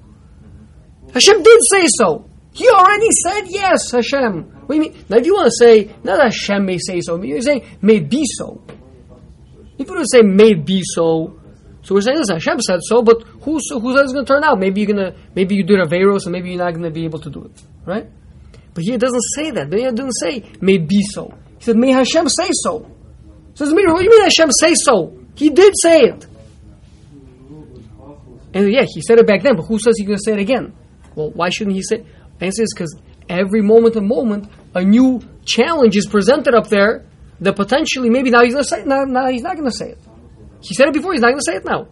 Hashem did say so. He already said yes, Hashem. What do you mean? Now, if you want to say, not Hashem may say so, you're saying, may be so. If you want to say, may be so, so we're saying this, Hashem said so, but who, so, who says it's going to turn out? Maybe you're going to, maybe you did Averos, and maybe you're not going to be able to do it. Right? But it doesn't say that. It doesn't say, may be so. He said, may Hashem say so. So what do you mean Hashem say so? He did say it. And yeah, he said it back then, but who says he's going to say it again? Well, why shouldn't he say? The answer is because every moment and moment, a new challenge is presented up there that potentially maybe now he's going to say it. Now, now he's not going to say it. He said it before. He's not going to say it now.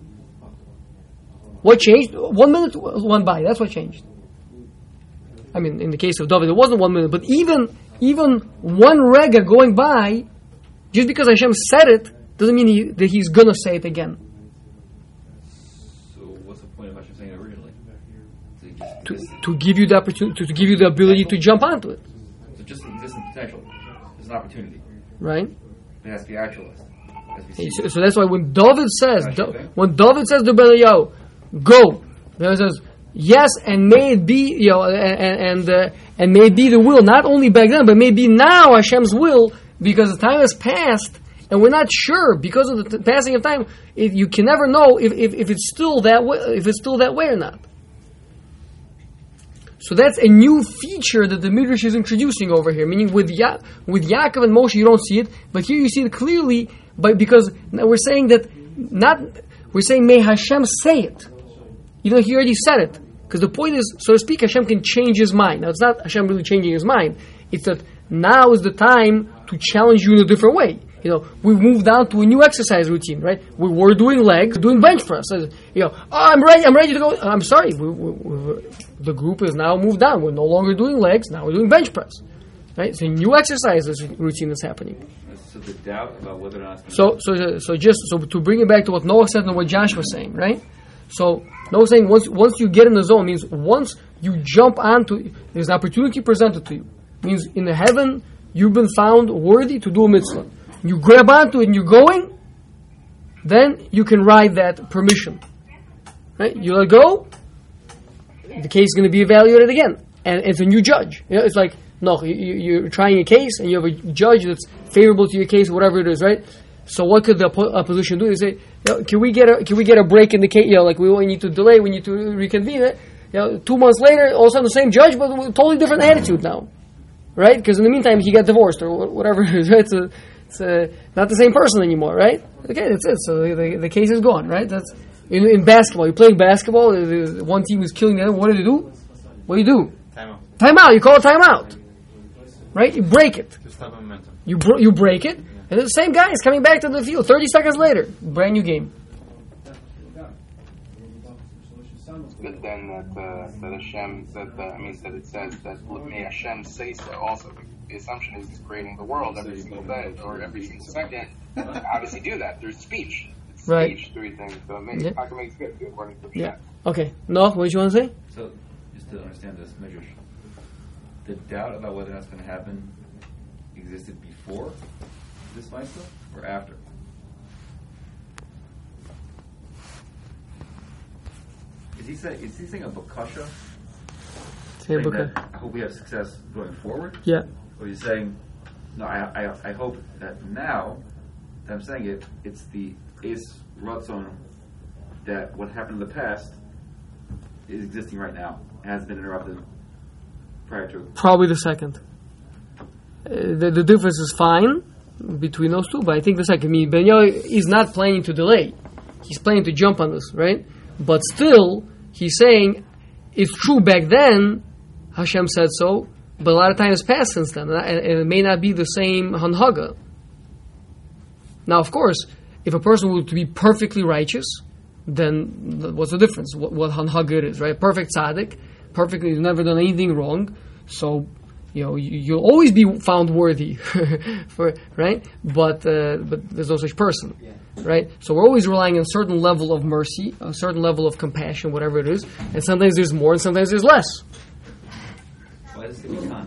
What changed? One minute went by. That's what changed. I mean, in the case of David, it wasn't one minute, but even even one rega going by, just because Hashem said it, doesn't mean he, that He's going to say it again. So what's the point of Hashem saying it originally? So, he just, To, give you the opportunity, to, give you the ability to jump onto it, so just existing potential. There's an opportunity. right? It has to be actualized. It has to be So, so that's why when David says, okay. when David says to Belial, go, David says, yes, and may it be, you know, and and, uh, and may it be the will, not only back then, but may it be now Hashem's will, because the time has passed, and we're not sure because of the t- passing of time. If you can never know if, if, if it's still that way, if it's still that way or not. So that's a new feature that the Midrash is introducing over here. Meaning with ya- with Yaakov and Moshe you don't see it, but here you see it clearly. But because we're saying that not we're saying may Hashem say it, even though he already said it. Because the point is, so to speak, Hashem can change his mind. Now it's not Hashem really changing his mind. It's that now is the time to challenge you in a different way. You know, we've moved on to a new exercise routine, right? We were doing legs, doing bench press. You know, oh, I'm ready, I'm ready to go. I'm sorry, we, we, we, the group is now moved down. We're no longer doing legs, now we're doing bench press. Right? It's a new exercise routine that's happening. So the doubt about whether or not So, so, so just so to bring it back to what Noah said and what Josh was saying, right? So Noah saying once once you get in the zone means once you jump onto there's an opportunity presented to you. Means in the heaven you've been found worthy to do a mitzvah. You grab onto it and you're going, then you can ride that permission. Right? You let go, the case is going to be evaluated again, and it's a new judge. You know, it's like no, you, you're trying a case, and you have a judge that's favorable to your case, whatever it is, right? So what could the opposition do? They say, can we get a can we get a break in the case? You know, like we we need to delay, we need to reconvene it. You know, two months later, all of a sudden the same judge, but with a totally different attitude now, right? Because in the meantime he got divorced or whatever it's uh, not the same person anymore, right? Okay, that's it. So the, the, the case is gone, right? That's in, in basketball. You're playing basketball. the- the- One team is killing the other. What do you do? What do you do? Time out. Timeout. You call a timeout, right? You break it. To stop momentum. You br- you break it, and the same guy is coming back to the field. Thirty seconds later, brand new game. But then that uh, that Hashem that uh, I mean that it says that may Hashem say so. Also, the assumption is He's creating the world every single day or every single second. Obviously, do that. There's speech. It's Right. Speech, three things. So it makes Yeah. how can make good according to Hashem. Yeah. Okay. No, what did you want to say? So, just to understand this measure, the doubt about whether that's going to happen existed before this Meister or after? Because he saying is he saying a bakasha? Say Saying Booker. I hope we have success going forward. Yeah. Or he's saying, no, I, I, I hope that now that I'm saying it, it's the Eis Ratzon that what happened in the past is existing right now, has been interrupted prior to. Probably the second. Uh, the, the difference is fine between those two, but I think the second. I mean, Benyo is not planning to delay. He's planning to jump on this, right? But still, he's saying it's true back then, Hashem said so, but a lot of time has passed since then, and, and it may not be the same Hanhaga. Now, of course, if a person were to be perfectly righteous, then what's the difference? What, what Hanhaga it is, right? Perfect tzaddik, perfectly, never done anything wrong, so you know you, you'll always be found worthy, for right? But uh, but there's no such person, right? So we're always relying on a certain level of mercy, a certain level of compassion, whatever it is, and sometimes there's more, and sometimes there's less. Why does it say mikan?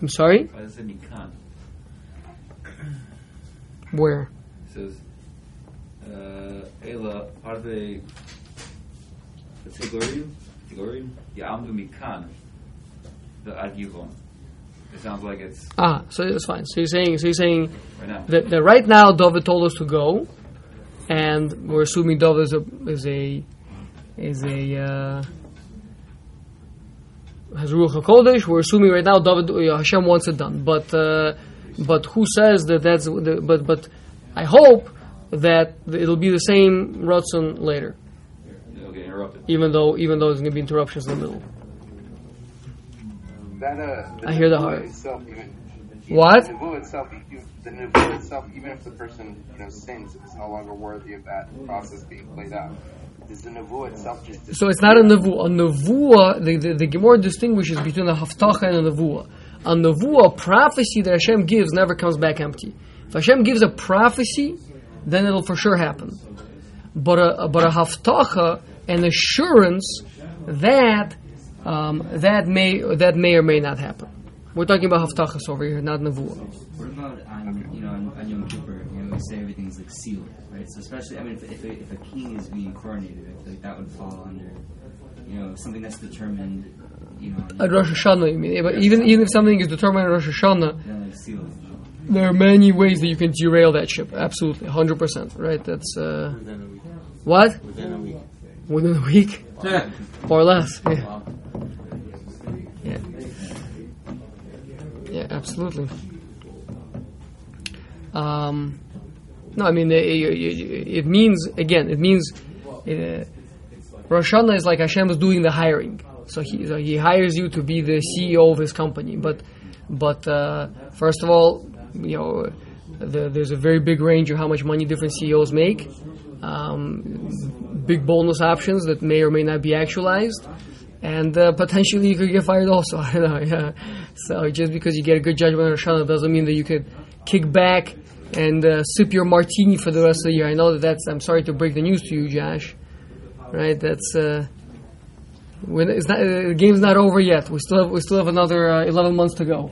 I'm sorry, Why does it say mikan? where? It says, uh, Ela arve Tegorim, Tegorim, Ya'amdu mikan, the Agilon. It sounds like it's Ah, so that's fine. So you're saying, so you're saying right now. that, that right now David told us to go, and we're assuming David is a is a is a uh, has Ruach Hakodesh. We're assuming right now David uh, Hashem wants it done, but uh, but who says that that's the, but but I hope that it'll be the same Ratzon later, It'll get interrupted. even though even though there's going to be interruptions in the middle. That uh, I hear the heart. Itself, even, What? The nevuah itself, you, the nevuah itself, even if the person you know sins, it's no longer worthy of that process being played out. Does the nevuah itself just So it's not a nevuah. A nevuah, the, the, the Gemara distinguishes between a haftacha and a nevuah. A nevuah, prophecy that Hashem gives, never comes back empty. If Hashem gives a prophecy, then it'll for sure happen. But a, but a haftacha, an assurance that um, that may that may or may not happen. We're talking about haftachas over here, not nevuah. What about on you know on, on Yom Kippur? You know, we say everything's like sealed, right? So especially, I mean, if, if, a, if a king is being coronated, I feel like that would fall under you know something that's determined. You know, At Rosh Hashanah, you mean? But even even if something is determined at Rosh Hashanah, then like sealed. there are many ways that you can derail that ship. Absolutely, hundred percent. Right? That's uh, Within a week. what Within a week. within a week yeah. or less. Yeah. Yeah. Yeah, absolutely. Um, no, I mean it, it, it means again. It means uh, Rosh Hashanah is like Hashem is doing the hiring. So he so he hires you to be the CEO of his company. But but uh, first of all, you know, the, there's a very big range of how much money different CEOs make. Um, big bonus options that may or may not be actualized, and uh, potentially you could get fired also. I know. Yeah. So just because you get a good judgment on Rosh Hashanah doesn't mean that you could kick back and uh, sip your martini for the rest of the year. I know that that's. I'm sorry to break the news to you, Josh. Right? That's. Uh, when it's not, uh, the game's not over yet. We still have we still have another uh, 11 months to go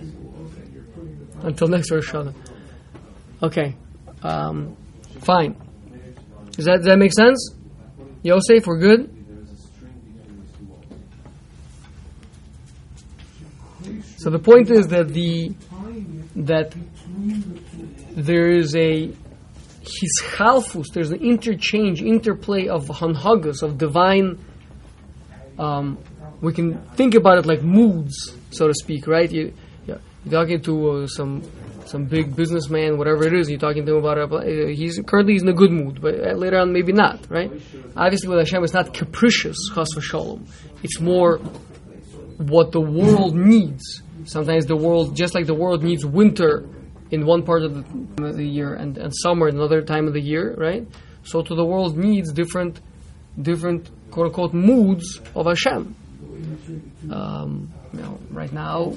until next Rosh Hashanah. Okay, um, fine. Does that does that make sense? Yosef, we're good. So the point is that the that there is a hischalfus, there's an interchange, interplay of hanhagas, of divine. Um, we can think about it like moods, so to speak, right? You, you're talking to uh, some some big businessman, whatever it is. You're talking to him about. Uh, he's currently he's in a good mood, but uh, later on maybe not, right? Obviously, with Hashem, it's not capricious, chas v'shalom. It's more what the world needs. Sometimes the world, just like the world needs winter in one part of the, of the year and, and summer in another time of the year, right? So to the world needs different, different quote unquote moods of Hashem. Um, you know, right now,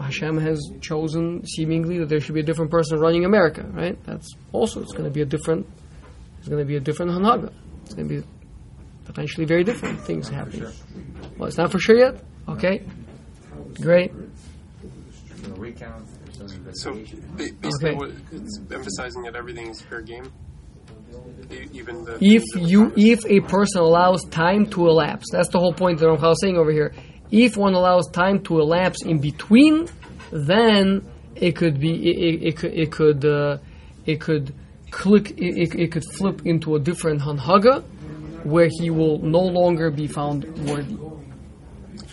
Hashem has chosen seemingly that there should be a different person running America, right? That's also it's going to be a different, it's going to be a different hanhaga. It's going to be potentially very different things happening. Well, it's not for sure yet. Okay, great. Recount. There's no So investigation. ba- basically, Okay. what it's emphasizing that everything is fair game. Even the if you if a person allows time to elapse that's the whole point that I'm saying over here if one allows time to elapse in between then it could be it, it, it could it could uh, it could click it, it, it could flip into a different hanhaga where he will no longer be found worthy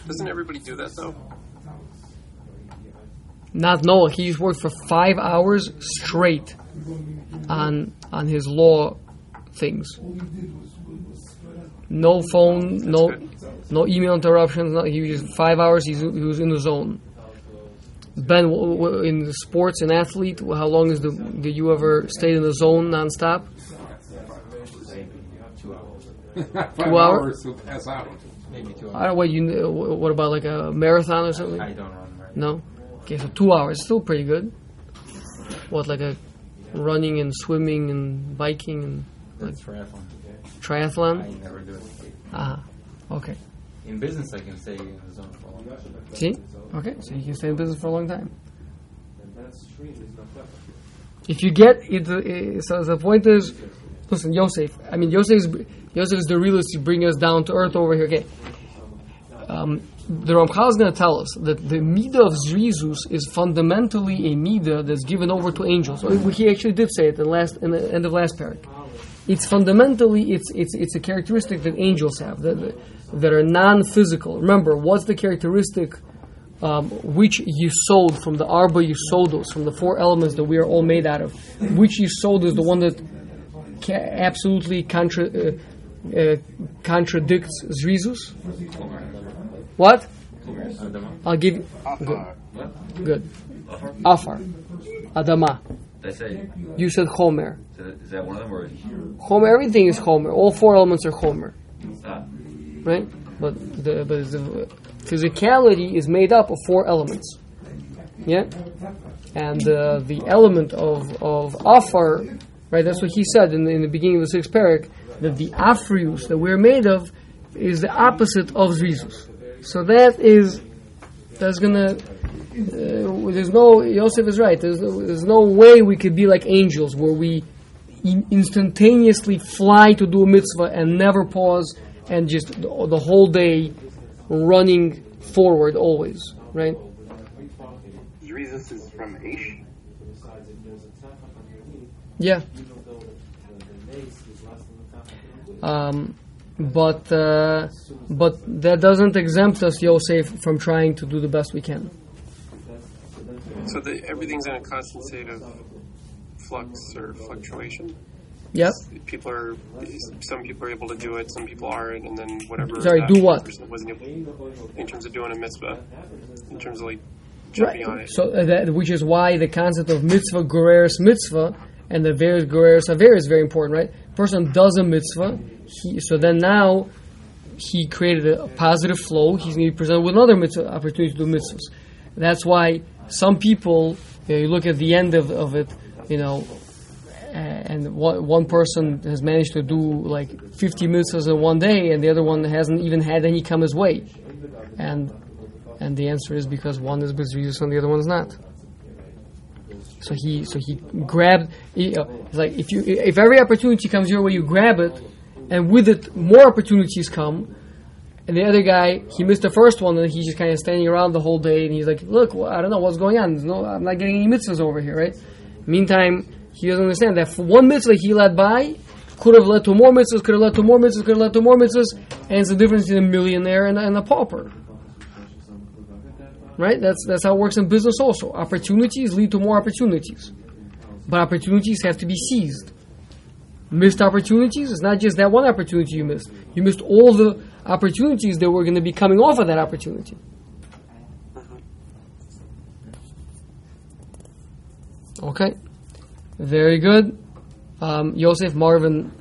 doesn't everybody do that though? Not Noah he worked for five hours straight on on his law things no phone no no email interruptions no, he was five hours he's, he was in the zone Ben w- w- in the sports and athlete how long is the did you ever stay in the zone nonstop Five Two hours? hours to pass. Maybe two I hours. don't what you what about like a marathon or something I don't run. Right? no okay so two hours still pretty good what like a running and swimming and biking and That's triathlon. triathlon I never do it. ah okay In business, I can stay in the zone for a long time. See? Okay, so you can stay in business for a long time. If you get it, uh, so the point is, listen, Yosef. I mean, Yosef is Yosef is the realist. You bring us down to earth over here. Okay. Um, the Ramchal is going to tell us that the midah of Zrizus is fundamentally a midah that's given over to angels. He actually did say it last in the end of last parak. It's fundamentally it's it's it's a characteristic that angels have that that are non-physical. Remember, what's the characteristic um, which sold from the arba yisodos from the four elements that we are all made out of? Which you sold is the one that ca- absolutely contra- uh, uh, contradicts Zrizus? What? Adama. I'll give you. Good. Good. Afar. Adama. Did I say, You said Chomer. is that one of them or? Chomer, everything is Chomer. All four elements are Chomer. Ah, right? But the but the physicality is made up of four elements. Yeah, and uh, the element of of afar, right? That's what he said in the, in the beginning of the sixth parak that the afrius that we're made of is the opposite of zrizus. So that is that's gonna. Uh, there's no Yosef is right. There's no, there's no way we could be like angels where we instantaneously fly to do a mitzvah and never pause and just the, whole day running forward always, right? Zrizus is from Aish. Yeah. Um, but uh, but that doesn't exempt us, Yosef, from trying to do the best we can. So the, everything's in a constant state of flux or fluctuation. Yep. People are, some people are able to do it, some people aren't, and then whatever. Sorry, do what? Wasn't able, in terms of doing a mitzvah, in terms of like jumping on it. So uh, that, which is why the concept of mitzvah gureris mitzvah and the various gureris aver is very important, right? Person does a mitzvah, he, so then now he created a, positive flow. He's going to be presented with another mitzvah opportunity to do mitzvahs. That's why some people, you, know, you look at the end of, of it, you know, and one, one person has managed to do like 50 mitzvahs in one day, and the other one hasn't even had any come his way. And and the answer is because one is bezrizus and the other one is not. So he so he grabbed. He, uh, it's like if you if every opportunity comes your way, you grab it, and with it more opportunities come. And the other guy, he missed the first one, and he's just kind of standing around the whole day, and he's like, "Look, well, I don't know what's going on. There's no, I'm not getting any mitzvahs over here, right?" Meantime, he doesn't understand that for one mitzvah he led by could have led to more mitzvahs, could have led to more mitzvahs, could have led to more mitzvahs, and it's the difference between a millionaire and, and a pauper. Right? That's that's how it works in business also. Opportunities lead to more opportunities. But opportunities have to be seized. Missed opportunities is not just that one opportunity you missed. You missed all the opportunities that were going to be coming off of that opportunity. Okay. Very good. Um, Yosef Marvin